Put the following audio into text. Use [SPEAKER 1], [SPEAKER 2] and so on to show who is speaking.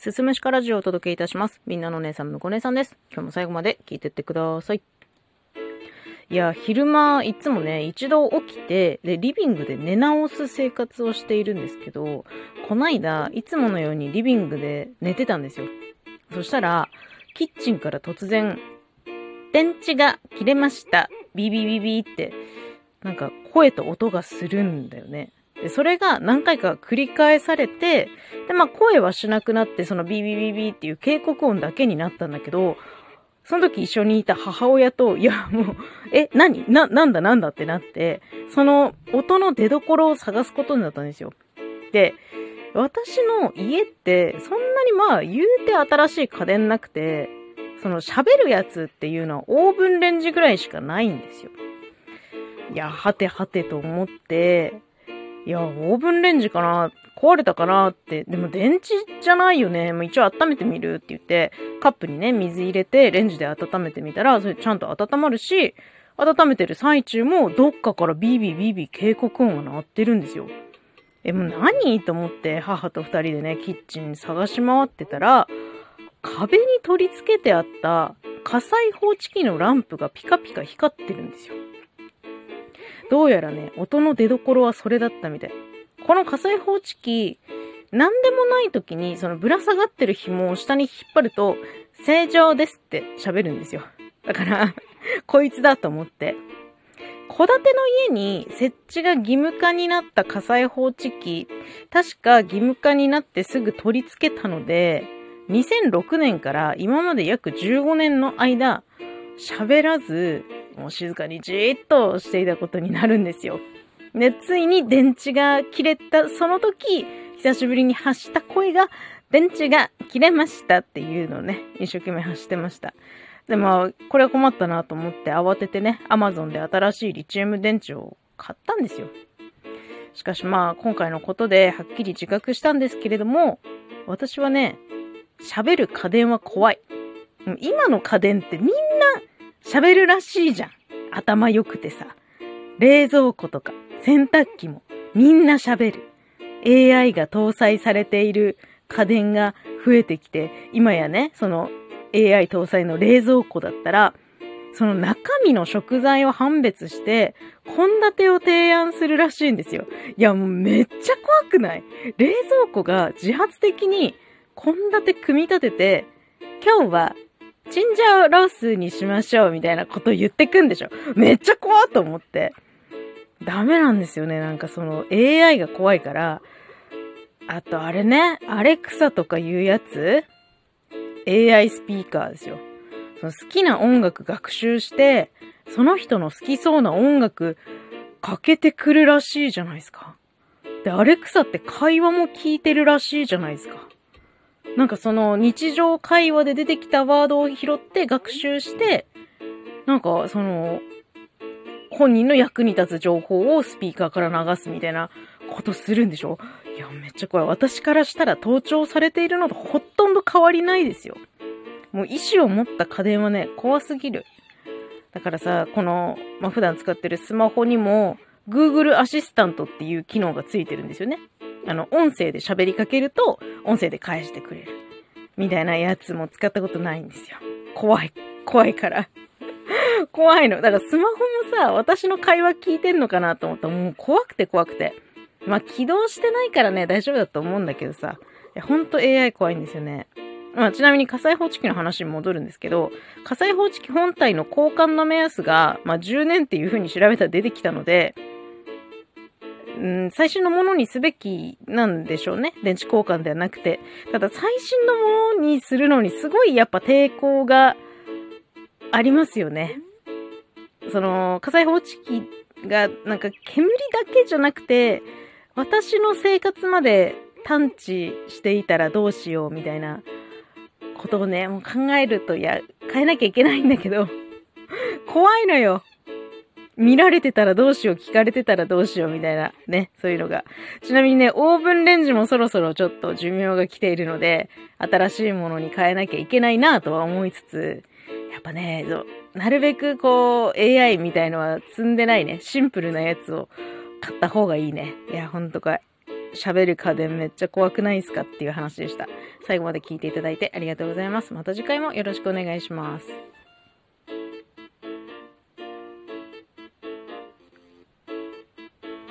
[SPEAKER 1] すすむしかラジオをお届けいたします。みんなのお姉さん、むこ姉さんです。今日も最後まで聞いてってください。いや、昼間、いつもね、一度起きて、で、リビングで寝直す生活をしているんですけど、こないだ、いつものようにリビングで寝てたんですよ。そしたら、キッチンから突然、電池が切れました。ビビビビって、なんか声と音がするんだよね。で、それが何回か繰り返されて、で、まあ声はしなくなって、そのビビビビっていう警告音だけになったんだけど、その時一緒にいた母親と、いや、もう、え、何？な、なんだ？なんだ？ってなって、その音の出所を探すことになったんですよ。で、私の家って、そんなにまあ、言うて新しい家電なくて、その喋るやつっていうのはオーブンレンジぐらいしかないんですよ。いや、はてはてと思って、いや、オーブンレンジかな壊れたかなって。でも電池じゃないよね。もう一応温めてみるって言って、カップにね、水入れて、レンジで温めてみたら、それちゃんと温まるし、温めてる最中も、どっかからビービービービー警告音が鳴ってるんですよ。え、もう何と思って、母と二人でね、キッチン探し回ってたら、壁に取り付けてあった火災報知器のランプがピカピカ光ってるんですよ。どうやらね、音の出所はそれだったみたい。この火災報知器、何でもない時に、そのぶら下がってる紐を下に引っ張ると、正常ですって喋るんですよ。だから、こいつだと思って。戸建ての家に設置が義務化になった火災報知器、確か義務化になってすぐ取り付けたので、2006年から今まで約15年の間、喋らず、もう静かにじーっとしていたことになるんですよ。で、ついに電池が切れた、その時、久しぶりに発した声が、電池が切れましたっていうのをね、一生懸命発してました。で、まあ、これは困ったなと思って慌ててね、アマゾンで新しいリチウム電池を買ったんですよ。しかしまあ、今回のことではっきり自覚したんですけれども、私はね、喋る家電は怖い。今の家電ってみんな喋るらしいじゃん。頭良くてさ。冷蔵庫とか洗濯機もみんな喋る。AI が搭載されている家電が増えてきて、今やね、その AI 搭載の冷蔵庫だったら、その中身の食材を判別して、献立を提案するらしいんですよ。いや、もうめっちゃ怖くない？冷蔵庫が自発的に献立組み立てて、今日はチンジャオロースにしましょうみたいなこと言ってくんでしょ。めっちゃ怖っと思って。ダメなんですよね。なんかその AI が怖いから。あとあれね、アレクサとかいうやつ ?AI スピーカーですよ。その好きな音楽学習して、その人の好きそうな音楽かけてくるらしいじゃないですか。で、アレクサって会話も聞いてるらしいじゃないですか。なんかその日常会話で出てきたワードを拾って学習して、なんかその、本人の役に立つ情報をスピーカーから流すみたいなことするんでしょ？いや、めっちゃ怖い。私からしたら盗聴されているのとほとんど変わりないですよ。もう意志を持った家電はね、怖すぎる。だからさ、この、まあ、普段使ってるスマホにも、Google アシスタントっていう機能がついてるんですよね。あの、音声で喋りかけると、音声で返してくれる。みたいなやつも使ったことないんですよ。怖い。怖いから。怖いの。だからスマホもさ、私の会話聞いてんのかなと思ったらもう怖くて怖くて。まあ、起動してないからね、大丈夫だと思うんだけどさ。いや、ほんと AI 怖いんですよね。まあ、ちなみに火災報知器の話に戻るんですけど、火災報知器本体の交換の目安が、まあ、10年っていう風に調べたら出てきたので、うん、最新のものにすべきなんでしょうね。電池交換ではなくて。ただ最新のものにするのにすごいやっぱ抵抗がありますよね。その、火災報知器がなんか煙だけじゃなくて、私の生活まで探知していたらどうしようみたいなことをね、もう考えると、いや、変えなきゃいけないんだけど、怖いのよ。見られてたらどうしよう、聞かれてたらどうしようみたいなね、そういうのが。ちなみにね、オーブンレンジもそろそろちょっと寿命が来ているので、新しいものに変えなきゃいけないなとは思いつつ、やっぱね、なるべくこう、AI みたいのは積んでないね、シンプルなやつを買った方がいいね。いや、ほんとかい。喋る家電めっちゃ怖くないですかっていう話でした。最後まで聞いていただいてありがとうございます。また次回もよろしくお願いします。